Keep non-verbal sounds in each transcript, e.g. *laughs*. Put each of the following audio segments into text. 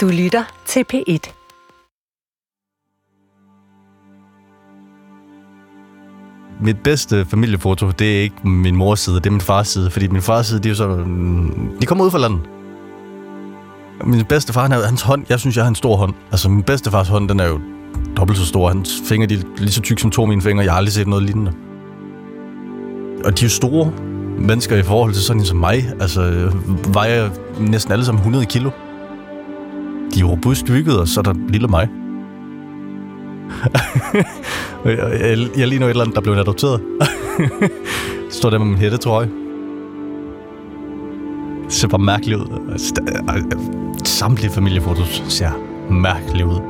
Du lytter til P1. Mit bedste familiefoto, det er ikke min mors side, det er min fars side. Fordi min fars side, de er jo så... Mm, de kommer ud fra landet. Min bedste far, han har, hans hånd, jeg synes, jeg har en stor hånd. Altså, min bedste fars hånd, den er jo dobbelt så stor. Hans fingre, de er lige så tykke som to af mine fingre. Jeg har aldrig set noget lignende. Og de er jo store mennesker i forhold til sådan en som mig. Altså, øh, vejer næsten alle sammen 100 kilo. De er robust bygget, og så er der lille mig. *laughs* jeg, jeg, ligner et eller andet, der blev adopteret. *laughs* Står der med min hættetrøje. Det ser bare mærkeligt ud. Altså, Samtlige familiefotos ser mærkeligt ud.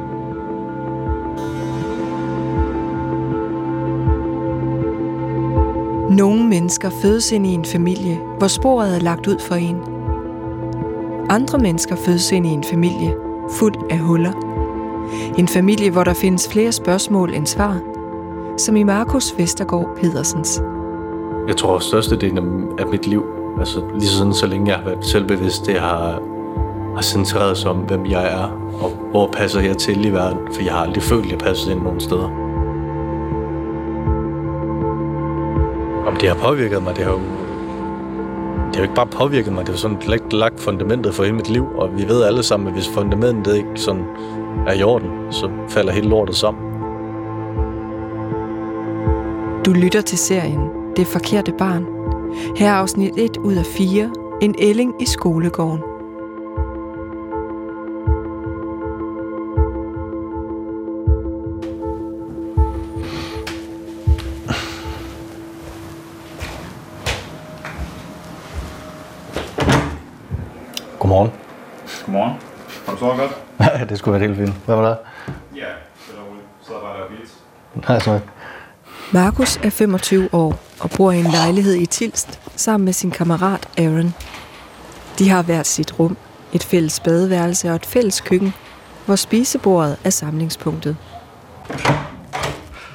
Nogle mennesker fødes ind i en familie, hvor sporet er lagt ud for en. Andre mennesker fødes ind i en familie, fuld af huller. En familie, hvor der findes flere spørgsmål end svar, som i Markus Vestergaard Pedersens. Jeg tror, at størstedelen af mit liv, altså lige sådan så længe jeg har været selvbevidst, det har, har centreret sig om, hvem jeg er, og hvor passer jeg til i verden, for jeg har aldrig følt, at jeg passer ind nogen steder. Om det har påvirket mig, det har jo det har jo ikke bare påvirket mig, det har sådan lagt, lagt fundamentet for hele mit liv, og vi ved alle sammen, at hvis fundamentet ikke sådan er i orden, så falder hele lortet sammen. Du lytter til serien Det Forkerte Barn. Her er afsnit 1 ud af 4, en ælling i skolegården. Det skulle være helt fint. Hvad var der? Ja, det er roligt. Så er bare der beat. Nej, så Markus er 25 år og bor i en lejlighed i Tilst sammen med sin kammerat Aaron. De har hvert sit rum, et fælles badeværelse og et fælles køkken, hvor spisebordet er samlingspunktet.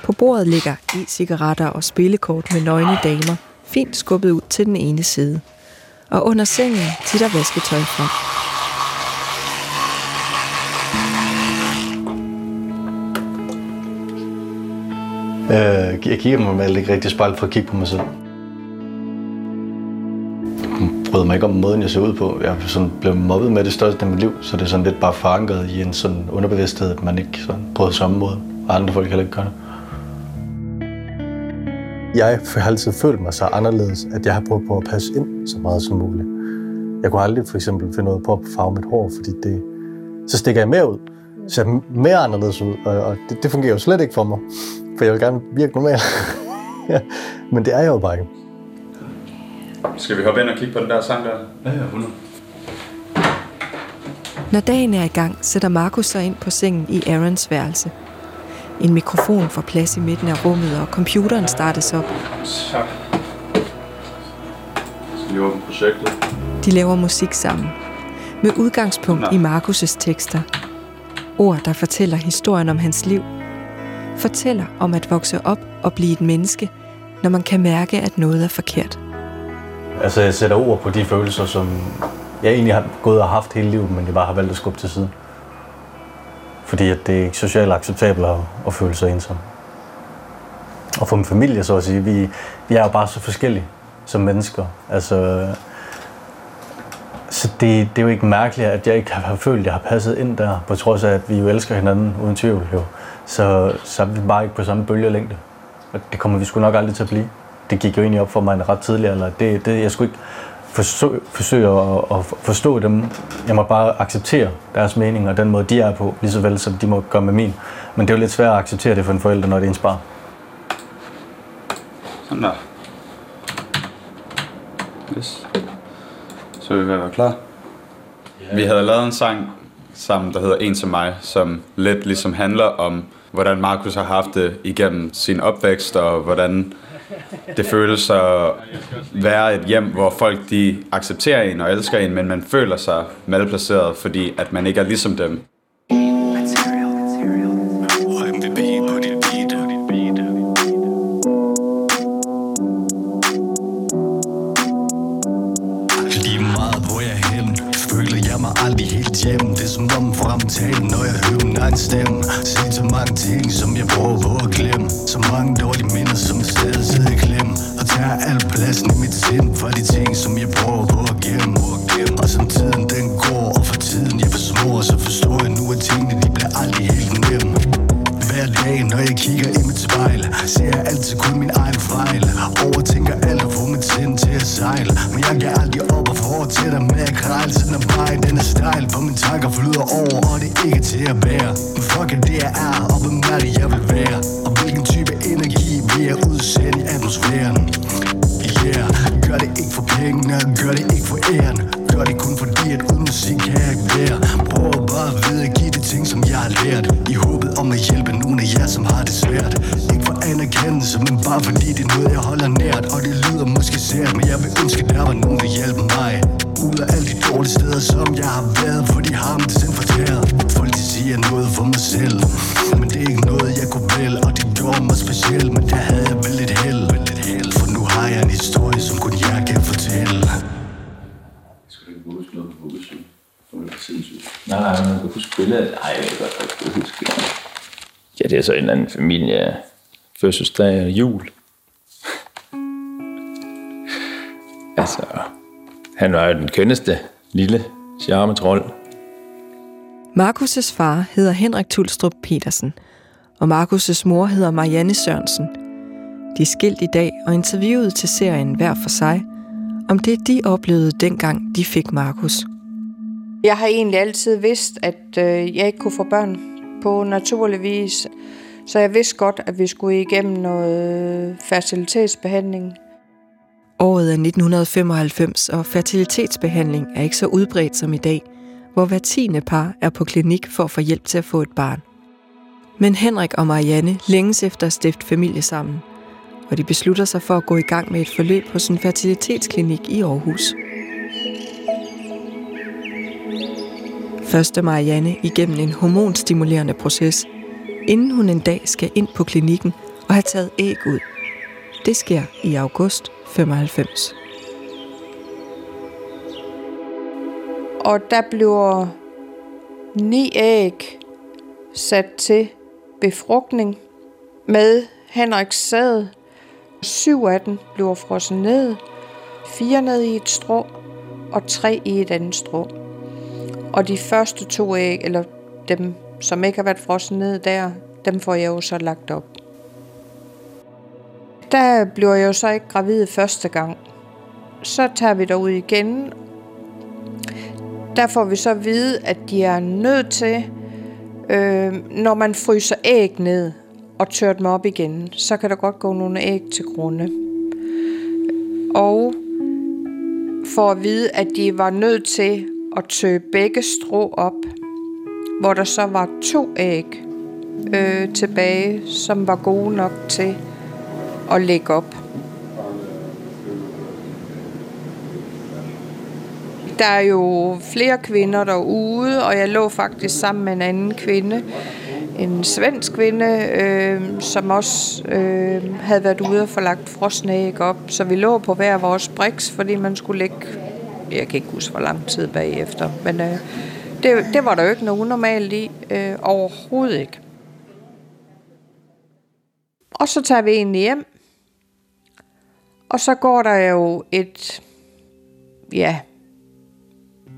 På bordet ligger e-cigaretter og spillekort med nøgne damer, fint skubbet ud til den ene side. Og under sengen titter vasketøj frem. Øh, jeg kigger mig normalt ikke rigtig spejl for at kigge på mig selv. Jeg bryder mig ikke om måden, jeg ser ud på. Jeg er sådan blevet mobbet med det største af mit liv, så det er sådan lidt bare forankret i en sådan underbevidsthed, at man ikke sådan prøver samme måde, og andre folk heller ikke gør det. Jeg har altid følt mig så anderledes, at jeg har prøvet på at passe ind så meget som muligt. Jeg kunne aldrig for eksempel finde noget på at farve mit hår, fordi det, så stikker jeg mere ud. Så jeg er mere anderledes ud, og, og det, det fungerer jo slet ikke for mig. For jeg vil gerne virke normal. men det er jeg jo bare ikke. Skal vi hoppe ind og kigge på den der sang der? Ja, ja, 100. Når dagen er i gang, sætter Markus sig ind på sengen i Aarons værelse. En mikrofon får plads i midten af rummet, og computeren startes op. Tak. Skal vi åbne projektet? De laver musik sammen. Med udgangspunkt Nå. i Markus' tekster. Ord, der fortæller historien om hans liv. Fortæller om at vokse op og blive et menneske, når man kan mærke, at noget er forkert. Altså, jeg sætter ord på de følelser, som jeg egentlig har gået og haft hele livet, men jeg bare har valgt at skubbe til siden. Fordi at det er ikke socialt acceptabelt at, at føle sig ensom. Og for min familie, så at sige, vi, vi er jo bare så forskellige som mennesker. Altså, så det, det er jo ikke mærkeligt, at jeg ikke har følt, at jeg har passet ind der, på trods af, at vi jo elsker hinanden uden tvivl. Jo. Så, så er vi bare ikke på samme bølgelængde. Og det kommer vi sgu nok aldrig til at blive. Det gik jo egentlig op for mig en ret tidligere, eller det, det jeg skulle ikke forsøge, forsøge at, at forstå dem. Jeg må bare acceptere deres mening og den måde, de er på, lige så vel som de må gøre med min. Men det er jo lidt svært at acceptere det for en forælder, når det er ens barn. Sådan der. Yes. Så er vi ved at være klar. Vi havde lavet en sang sammen, der hedder En til mig, som lidt ligesom handler om, hvordan Markus har haft det igennem sin opvækst, og hvordan det føles at være et hjem, hvor folk de accepterer en og elsker en, men man føler sig malplaceret, fordi at man ikke er ligesom dem. Op til dig med at krejle Sådan er vej, den er stejl På mine tanker flyder over, og det er ikke til at bære. Men fuck er det jeg er, og hvem er det jeg vil være? Og hvilken type energi vil jeg udsende i atmosfæren? Yeah, gør det ikke for pengene, gør det ikke for æren. Gør det kun fordi, at uden musik kan jeg ikke være Prøver bare at give de ting, som jeg har lært. I håbet om at hjælpe nogle af jer, som har det svært. Ikke for anerkendelse, men bare fordi det er noget, jeg holder nært. Og det lyder måske sært, men jeg vil ønske, der var nogen, der hjælpe mig. Ud af alle de dårlige steder, som jeg har været For de har til sind fortæret Folk de siger noget for mig selv Men det er ikke noget, jeg kunne vælge. Og det gjorde mig speciel, men der havde jeg vel lidt held. For nu har jeg en historie, som kun jeg kan fortælle. Nej, nej, man kan huske billedet. Nej, jeg kan godt ikke huske det. Ja, det er så en eller anden familie. Fødselsdag og jul. altså, han var jo den kønneste lille charmetrol. Markus' far hedder Henrik Tulstrup Petersen, og Markus' mor hedder Marianne Sørensen. De er skilt i dag og interviewet til serien hver for sig, om det de oplevede dengang de fik Markus. Jeg har egentlig altid vidst, at øh, jeg ikke kunne få børn på naturlig vis. Så jeg vidste godt, at vi skulle igennem noget fertilitetsbehandling. Året er 1995, og fertilitetsbehandling er ikke så udbredt som i dag, hvor hver tiende par er på klinik for at få hjælp til at få et barn. Men Henrik og Marianne længes efter at stifte familie sammen, og de beslutter sig for at gå i gang med et forløb hos en fertilitetsklinik i Aarhus. Første Marianne igennem en hormonstimulerende proces, inden hun en dag skal ind på klinikken og have taget æg ud. Det sker i august 95. Og der bliver ni æg sat til befrugtning med Henriks sæd. Syv af dem bliver frosset ned, fire ned i et strå og tre i et andet strå. Og de første to æg, eller dem, som ikke har været frosset ned der, dem får jeg jo så lagt op. Der bliver jeg jo så ikke gravid første gang. Så tager vi derud igen. Der får vi så at vide, at de er nødt til, øh, når man fryser æg ned og tør dem op igen, så kan der godt gå nogle æg til grunde. Og for at vide, at de var nødt til og tø begge strå op, hvor der så var to æg øh, tilbage, som var gode nok til at lægge op. Der er jo flere kvinder derude, og jeg lå faktisk sammen med en anden kvinde, en svensk kvinde, øh, som også øh, havde været ude og få lagt frosne æg op. Så vi lå på hver vores briks, fordi man skulle lægge, jeg kan ikke huske hvor lang tid bagefter, men øh, det, det var der jo ikke noget normalt i, øh, overhovedet ikke. Og så tager vi egentlig hjem, og så går der jo et, ja,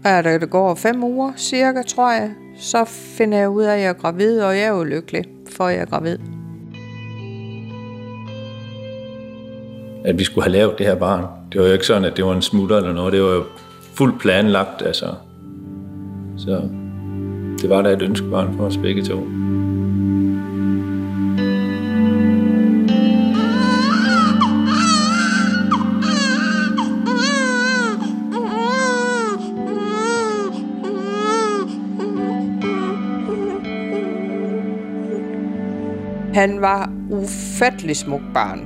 er det, det går fem uger cirka, tror jeg. Så finder jeg ud af, at jeg er gravid, og jeg er jo lykkelig for, jeg er gravid. At vi skulle have lavet det her barn. Det var jo ikke sådan, at det var en smutter eller noget. Det var jo fuldt planlagt, altså. Så det var da et ønskebarn for os begge to. Han var ufattelig smuk barn.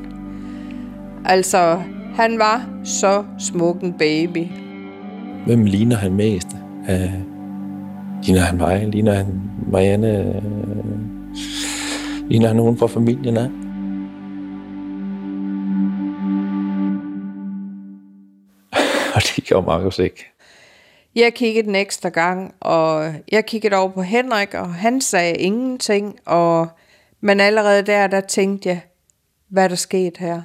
Altså, han var så smuk en baby. Hvem ligner han mest? Uh, ligner han mig? Ligner han Marianne? Uh, ligner han nogen fra familien af? *laughs* Og det gjorde Markus ikke. Jeg kiggede den ekstra gang, og jeg kiggede over på Henrik, og han sagde ingenting, og, men allerede der, der tænkte jeg, hvad der skete her.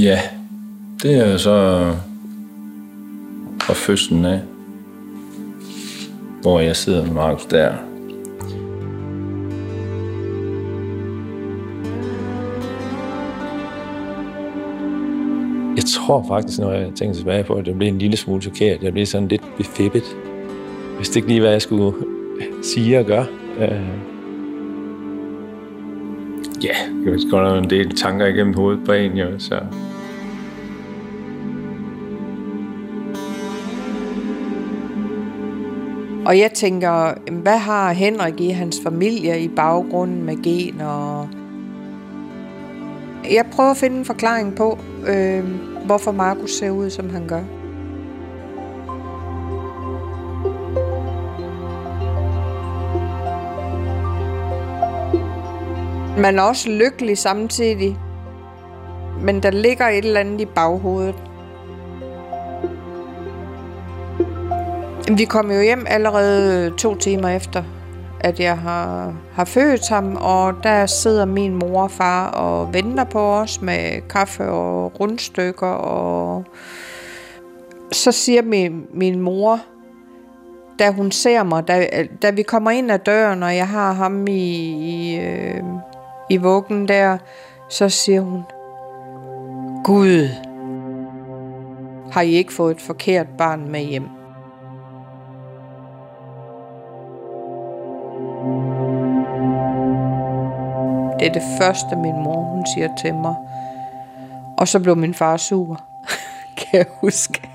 Ja, det er så fra fødslen af, hvor jeg sidder med Markus der. Jeg tror faktisk, når jeg tænker tilbage på, at det blev en lille smule chokeret. Jeg blev sådan lidt befippet. Jeg vidste ikke lige, hvad jeg skulle sige og gøre. Ja, jeg ved godt, der en del tanker igennem hovedet på en, jo, så... Mm. Og jeg tænker, hvad har Henrik i hans familie i baggrunden med gen og... Jeg prøver at finde en forklaring på, øh, hvorfor Markus ser ud, som han gør. Man er også lykkelig samtidig, men der ligger et eller andet i baghovedet. Vi kom jo hjem allerede øh, to timer efter, at jeg har, har født ham, og der sidder min mor og far og venter på os med kaffe og rundstykker, og så siger min, min mor, da hun ser mig, da, da vi kommer ind ad døren, og jeg har ham i, i, øh, i vuggen der, så siger hun, Gud, har I ikke fået et forkert barn med hjem? Det er det første, min mor hun siger til mig. Og så blev min far sur. *laughs* kan jeg huske.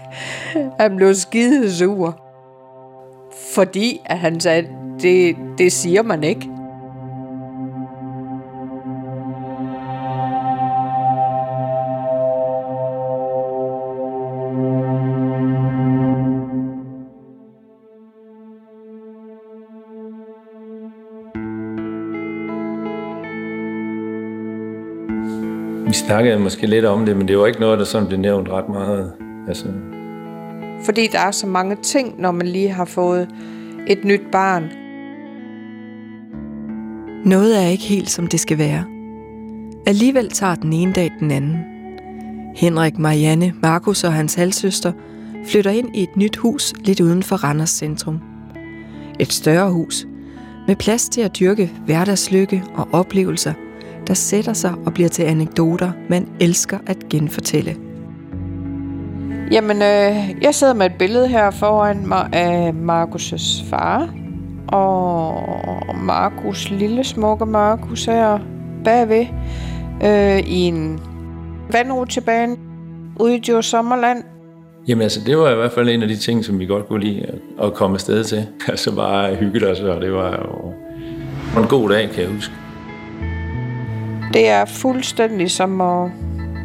Han blev skide sur. Fordi at han sagde, det, det siger man ikke. Snakkede måske lidt om det, men det var ikke noget, der sådan blev nævnt ret meget. Altså, Fordi der er så mange ting, når man lige har fået et nyt barn. Noget er ikke helt, som det skal være. Alligevel tager den ene dag den anden. Henrik, Marianne, Markus og hans halvsøster flytter ind i et nyt hus lidt uden for Randers centrum. Et større hus med plads til at dyrke hverdagslykke og oplevelser, der sætter sig og bliver til anekdoter, man elsker at genfortælle. Jamen, øh, jeg sidder med et billede her foran mig af Markus' far. Og Markus, lille smukke Markus her bagved øh, i en vandrutsjebane ude i Djurs Sommerland. jamen altså, det var i hvert fald en af de ting, som vi godt kunne lide at, at komme afsted til. *laughs* Altså bare hygge os, og det var jo det var en god dag, kan jeg huske. Det er fuldstændig som at,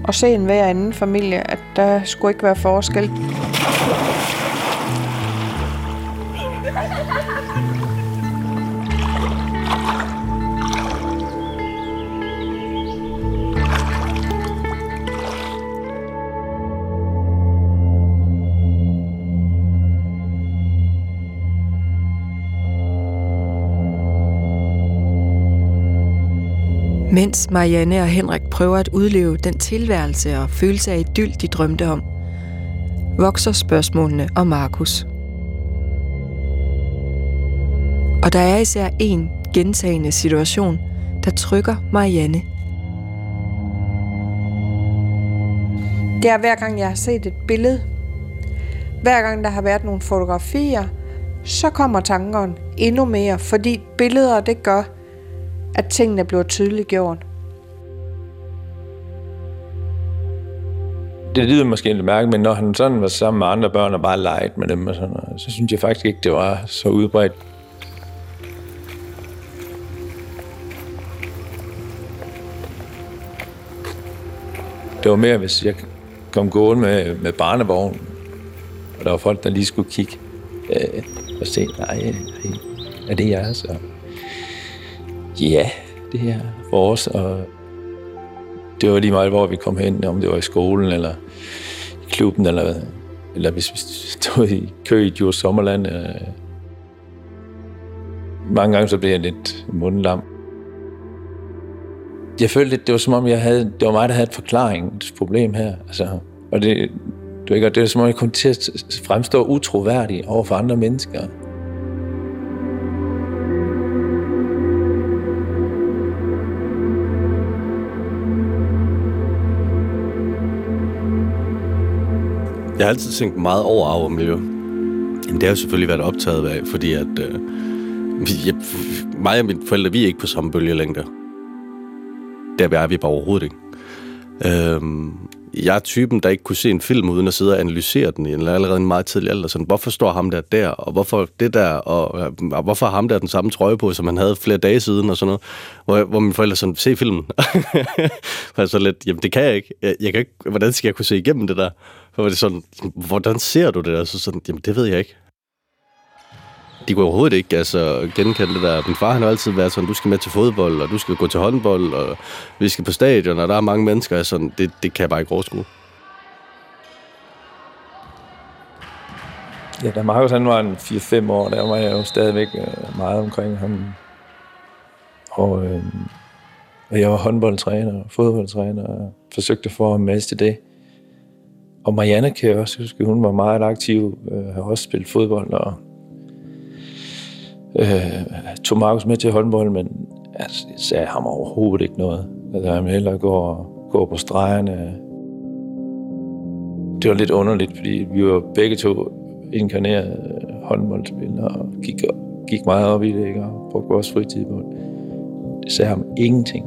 at se en hver anden familie, at der skulle ikke være forskel. Mens Marianne og Henrik prøver at udleve den tilværelse og følelse af idyll, de drømte om, vokser spørgsmålene om Markus. Og der er især en gentagende situation, der trykker Marianne. Det er hver gang, jeg har set et billede. Hver gang, der har været nogle fotografier, så kommer tankerne endnu mere, fordi billeder, det gør, at tingene bliver tydeligt gjort. Det lyder måske lidt mærke, men når han sådan var sammen med andre børn og bare leget med dem, og sådan noget, så synes jeg faktisk ikke, det var så udbredt. Det var mere, hvis jeg kom gående med, med barnevognen, og der var folk, der lige skulle kigge øh, og se, nej, nej, er det jeres? Og, ja, det er vores, og det var lige meget, hvor vi kom hen, om det var i skolen, eller i klubben, eller, eller hvis vi stod i kø i Djurs Sommerland. Øh. Mange gange så blev jeg lidt mundlam. Jeg følte lidt, det var som om, jeg havde, det var mig, der havde et forklaringsproblem her. Altså, og det, det, ikke, det var som om, jeg kom til at fremstå utroværdig over for andre mennesker. Jeg har altid tænkt meget over arv og miljø. Jamen, det har jeg selvfølgelig været optaget af, fordi at øh, jeg, mig og mine forældre, vi er ikke på samme bølgelængde. Der er vi bare overhovedet ikke. Øhm, jeg er typen, der ikke kunne se en film uden at sidde og analysere den i en allerede en meget tidlig alder. Sådan, hvorfor står ham der der, og hvorfor det der, og, øh, og hvorfor har ham der den samme trøje på, som han havde flere dage siden, og sådan noget. Hvor, hvor mine forældre sådan, se filmen. *laughs* For så lidt, jamen det kan jeg ikke. Jeg, jeg kan ikke. Hvordan skal jeg kunne se igennem det der? For det sådan, hvordan ser du det der? Så sådan, jamen det ved jeg ikke. De kunne overhovedet ikke altså, genkende det der. Min far han har altid været sådan, du skal med til fodbold, og du skal gå til håndbold, og vi skal på stadion, og der er mange mennesker. Sådan, det, det kan jeg bare ikke overskue. Ja, da Markus han var en 4-5 år, der var jeg jo stadigvæk øh, meget omkring ham. Og, øh, og jeg var håndboldtræner og fodboldtræner, og forsøgte at få ham med til det. Og Marianne kan jeg også huske, hun var meget aktiv, øh, har også spillet fodbold, og øh, tog Markus med til håndbold, men altså, jeg sagde ham overhovedet ikke noget. Altså, han hellere gå, gå på stregerne. Det var lidt underligt, fordi vi var begge to inkarnerede håndboldspillere og gik, gik meget op i det, ikke? og brugte vores fritid på det. Det sagde ham ingenting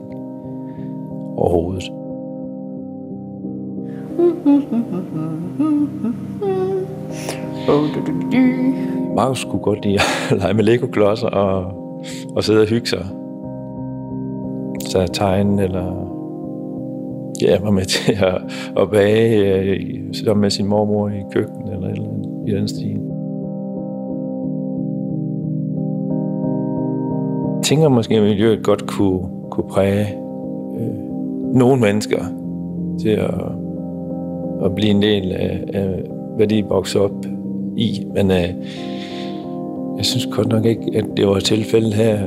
overhovedet. *laughs* Markus kunne godt lide at *laughs* lege med Lego-klodser og, og sidde og hygge sig. Så tegne eller ja, var med *laughs* til at, at bage øh, sammen med sin mormor i køkkenet eller, eller i den stil. Jeg tænker måske, at miljøet godt kunne, kunne præge øh, nogle mennesker til at, at blive en del af, af hvad de vokser op i. Men øh, jeg synes godt nok ikke, at det var tilfældet her.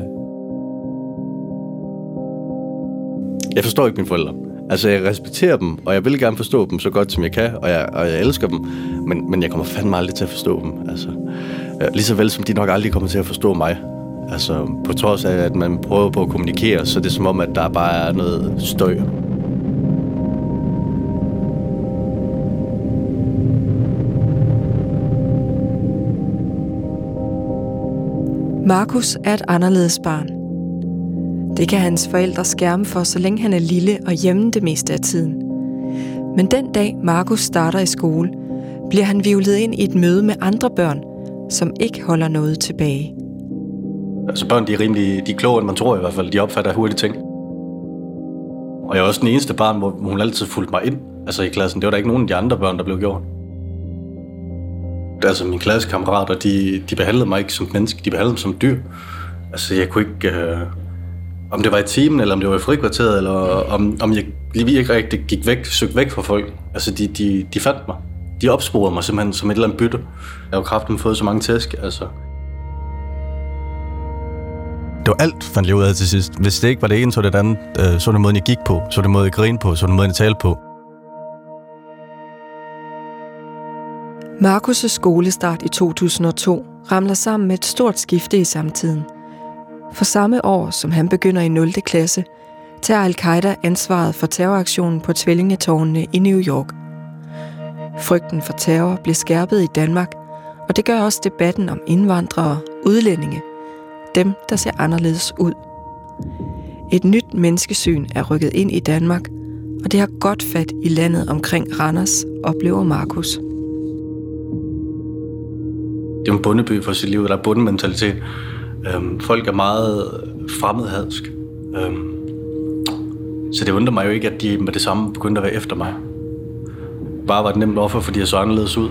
Jeg forstår ikke mine forældre. Altså, jeg respekterer dem, og jeg vil gerne forstå dem så godt, som jeg kan, og jeg, og jeg elsker dem, men, men jeg kommer fandme aldrig til at forstå dem. Altså, øh, lige så vel som de nok aldrig kommer til at forstå mig. Altså, på trods af, at man prøver på at kommunikere, så er det som om, at der bare er noget støj. Markus er et anderledes barn. Det kan hans forældre skærme for, så længe han er lille og hjemme det meste af tiden. Men den dag Markus starter i skole, bliver han vivlet ind i et møde med andre børn, som ikke holder noget tilbage. Altså børn, de er rimelig de er klogere, end man tror i hvert fald. De opfatter hurtigt ting. Og jeg er også den eneste barn, hvor hun altid fulgte mig ind altså i klassen. Det var der ikke nogen af de andre børn, der blev gjort. Altså mine klassekammerater, de, de behandlede mig ikke som menneske, de behandlede mig som dyr. Altså jeg kunne ikke... Øh, om det var i timen, eller om det var i frikvarteret, eller om, om jeg lige ikke rigtig gik væk, søgte væk fra folk. Altså de, de, de fandt mig. De opsporede mig simpelthen som et eller andet bytte. Jeg har jo kraften fået så mange tæsk, altså. Det var alt, fandt jeg ud af til sidst. Hvis det ikke var det ene, så var det andet. Øh, så var det måden, jeg gik på. Så var det måden, jeg grinede på. Så var det måden, jeg talte på. Markus' skolestart i 2002 ramler sammen med et stort skifte i samtiden. For samme år, som han begynder i 0. klasse, tager al-Qaida ansvaret for terroraktionen på tvillingetårnene i New York. Frygten for terror bliver skærpet i Danmark, og det gør også debatten om indvandrere, udlændinge, dem der ser anderledes ud. Et nyt menneskesyn er rykket ind i Danmark, og det har godt fat i landet omkring Randers, oplever Markus det er en bundeby for sit liv, der er bundementalitet. Øhm, folk er meget fremmedhadsk. Øhm, så det undrer mig jo ikke, at de med det samme begyndte at være efter mig. Bare var et nemt offer, fordi jeg så anderledes ud.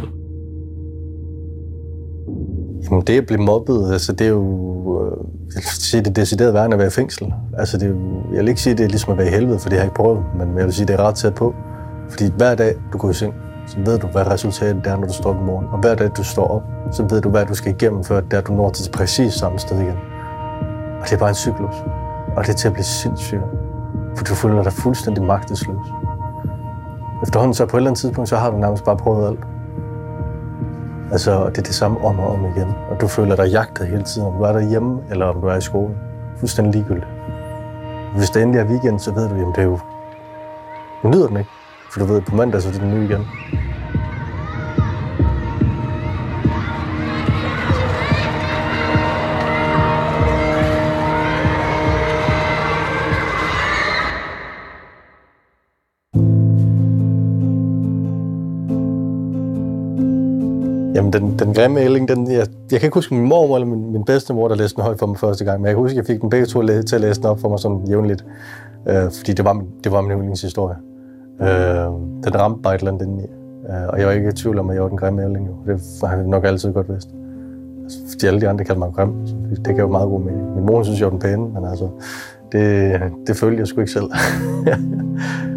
Jamen det at blive mobbet, altså det er jo... Øh, jeg vil sige, det er decideret værende at være i fængsel. Altså, det, jeg vil ikke sige, at det er ligesom at være i helvede, for det har jeg ikke prøvet, men jeg vil sige, at det er ret tæt på. Fordi hver dag, du går i seng, så ved du, hvad resultatet er, når du står op i morgen. Og hver dag, du står op, så ved du, hvad du skal igennem, før der du når til præcis samme sted igen. Og det er bare en cyklus. Og det er til at blive sindssyg. For du føler dig fuldstændig magtesløs. Efterhånden så på et eller andet tidspunkt, så har du nærmest bare prøvet alt. Altså, det er det samme om og om igen. Og du føler dig jagtet hele tiden, om du er derhjemme, eller om du er i skole. Fuldstændig ligegyldigt. Hvis det endelig er weekend, så ved du, jamen det er jo... Nu nyder den ikke. For du ved, på mandag så er det den nye igen. Jamen, den, den grimme ælling, den, jeg, jeg kan ikke huske min mormor eller min, min bedstemor, der læste den højt for mig første gang, men jeg kan huske, at jeg fik den begge to til at læse den op for mig sådan jævnligt, øh, fordi det var, det var min yndlingshistorie. Øh, den ramte bare et eller andet indeni, øh, og jeg var ikke i tvivl om, at jeg var den grimme ælling. Det har jeg nok altid godt vidst. Altså, fordi alle de andre kaldte mig grim, så det gav jo meget god mening. Min mor synes, jeg var den pæne, men altså, det, det følte jeg sgu ikke selv. *laughs*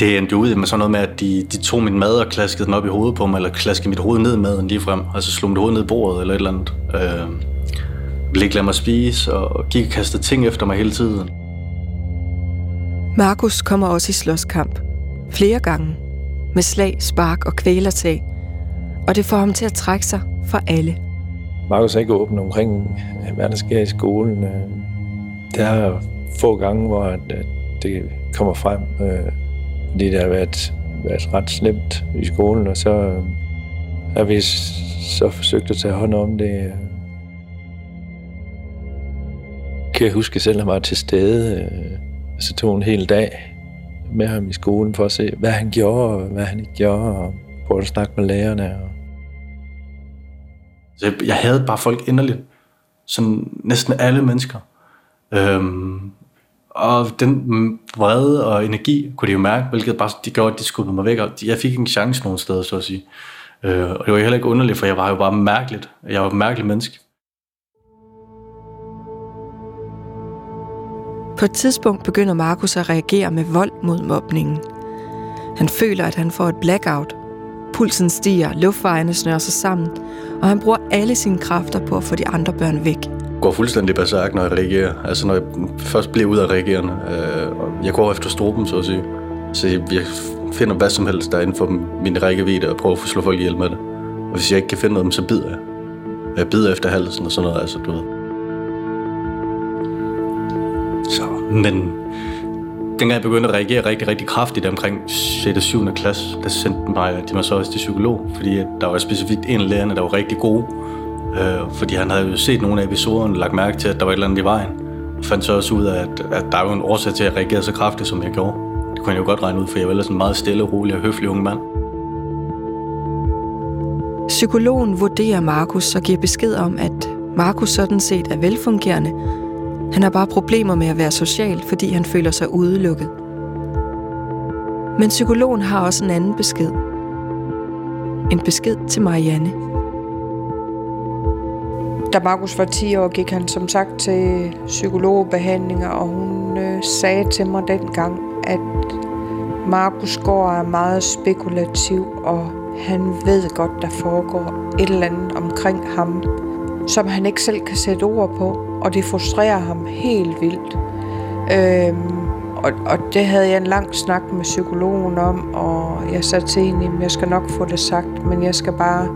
det endte ud med sådan noget med, at de, de tog min mad og klaskede den op i hovedet på mig, eller klaskede mit hoved ned med den lige frem, altså slog mit hoved ned i bordet eller et eller andet. Øh, ville ikke lade mig spise, og gik og kastede ting efter mig hele tiden. Markus kommer også i slåskamp. Flere gange. Med slag, spark og kvælertag. Og det får ham til at trække sig for alle. Markus er ikke åben omkring, hvad der sker i skolen. Øh, der er få gange, hvor det kommer frem. Øh, fordi det har været, været ret slemt i skolen, og så øh, har vi så forsøgt at tage hånd om det. Øh. Kan jeg huske selv, at han var til stede, øh, så tog en hel dag med ham i skolen for at se, hvad han gjorde, og hvad han ikke gjorde, og prøve at snakke med lærerne. Og... Så jeg havde bare folk inderligt. Sådan næsten alle mennesker. Øhm, og den vrede og energi kunne de jo mærke, hvilket bare de gjorde, at de skubbede mig væk. Og jeg fik ikke en chance nogen steder, så at sige. Øh, og det var heller ikke underligt, for jeg var jo bare mærkeligt. Jeg var et mærkeligt menneske. På et tidspunkt begynder Markus at reagere med vold mod mobningen. Han føler, at han får et blackout. Pulsen stiger, luftvejene snører sig sammen, og han bruger alle sine kræfter på at få de andre børn væk går fuldstændig berserk, når jeg reagerer. Altså når jeg først bliver ud af reagerende. Øh, jeg går efter struben, så at sige. Så jeg finder hvad som helst, der er inden for min rækkevidde, og prøver at få slå folk ihjel med det. Og hvis jeg ikke kan finde noget, så bider jeg. Jeg bider efter halsen og sådan noget, altså du ved. Så, men dengang jeg begyndte at reagere rigtig, rigtig kraftigt omkring 6. og 7. klasse, der sendte mig, de mig så også til psykolog, fordi der var specifikt en af lærerne, der var rigtig god, Øh, fordi han havde jo set nogle af episoderne og lagt mærke til, at der var et eller andet i vejen. Og fandt så også ud af, at, at der var en årsag til, at jeg reagerede så kraftigt, som jeg gjorde. Det kunne jeg jo godt regne ud, for jeg var ellers en meget stille, rolig og høflig ung mand. Psykologen vurderer Markus og giver besked om, at Markus sådan set er velfungerende. Han har bare problemer med at være social, fordi han føler sig udelukket. Men psykologen har også en anden besked. En besked til Marianne. Da Markus var 10 år, gik han som sagt til psykologbehandlinger, og hun øh, sagde til mig dengang, at Markus går er meget spekulativ, og han ved godt, der foregår et eller andet omkring ham, som han ikke selv kan sætte ord på, og det frustrerer ham helt vildt. Øhm, og, og det havde jeg en lang snak med psykologen om, og jeg sagde til hende, at jeg skal nok få det sagt, men jeg skal bare,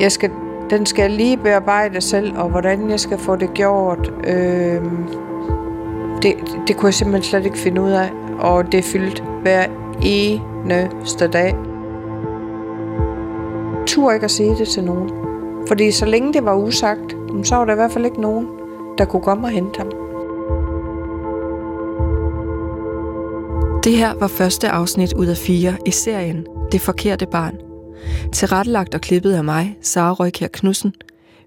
jeg skal den skal lige bearbejde selv, og hvordan jeg skal få det gjort, øh, det, det kunne jeg simpelthen slet ikke finde ud af. Og det er fyldt hver eneste dag. Tur ikke at sige det til nogen. Fordi så længe det var usagt, så var der i hvert fald ikke nogen, der kunne komme og hente ham. Det her var første afsnit ud af fire i serien Det Forkerte Barn – Tilrettelagt og klippet af mig, Sara Røykær Knudsen.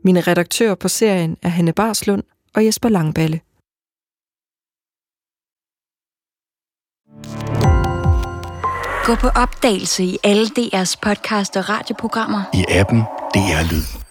Mine redaktører på serien er Hanne Barslund og Jesper Langballe. Gå på opdagelse i alle DR's podcast og radioprogrammer. I appen DR Lyd.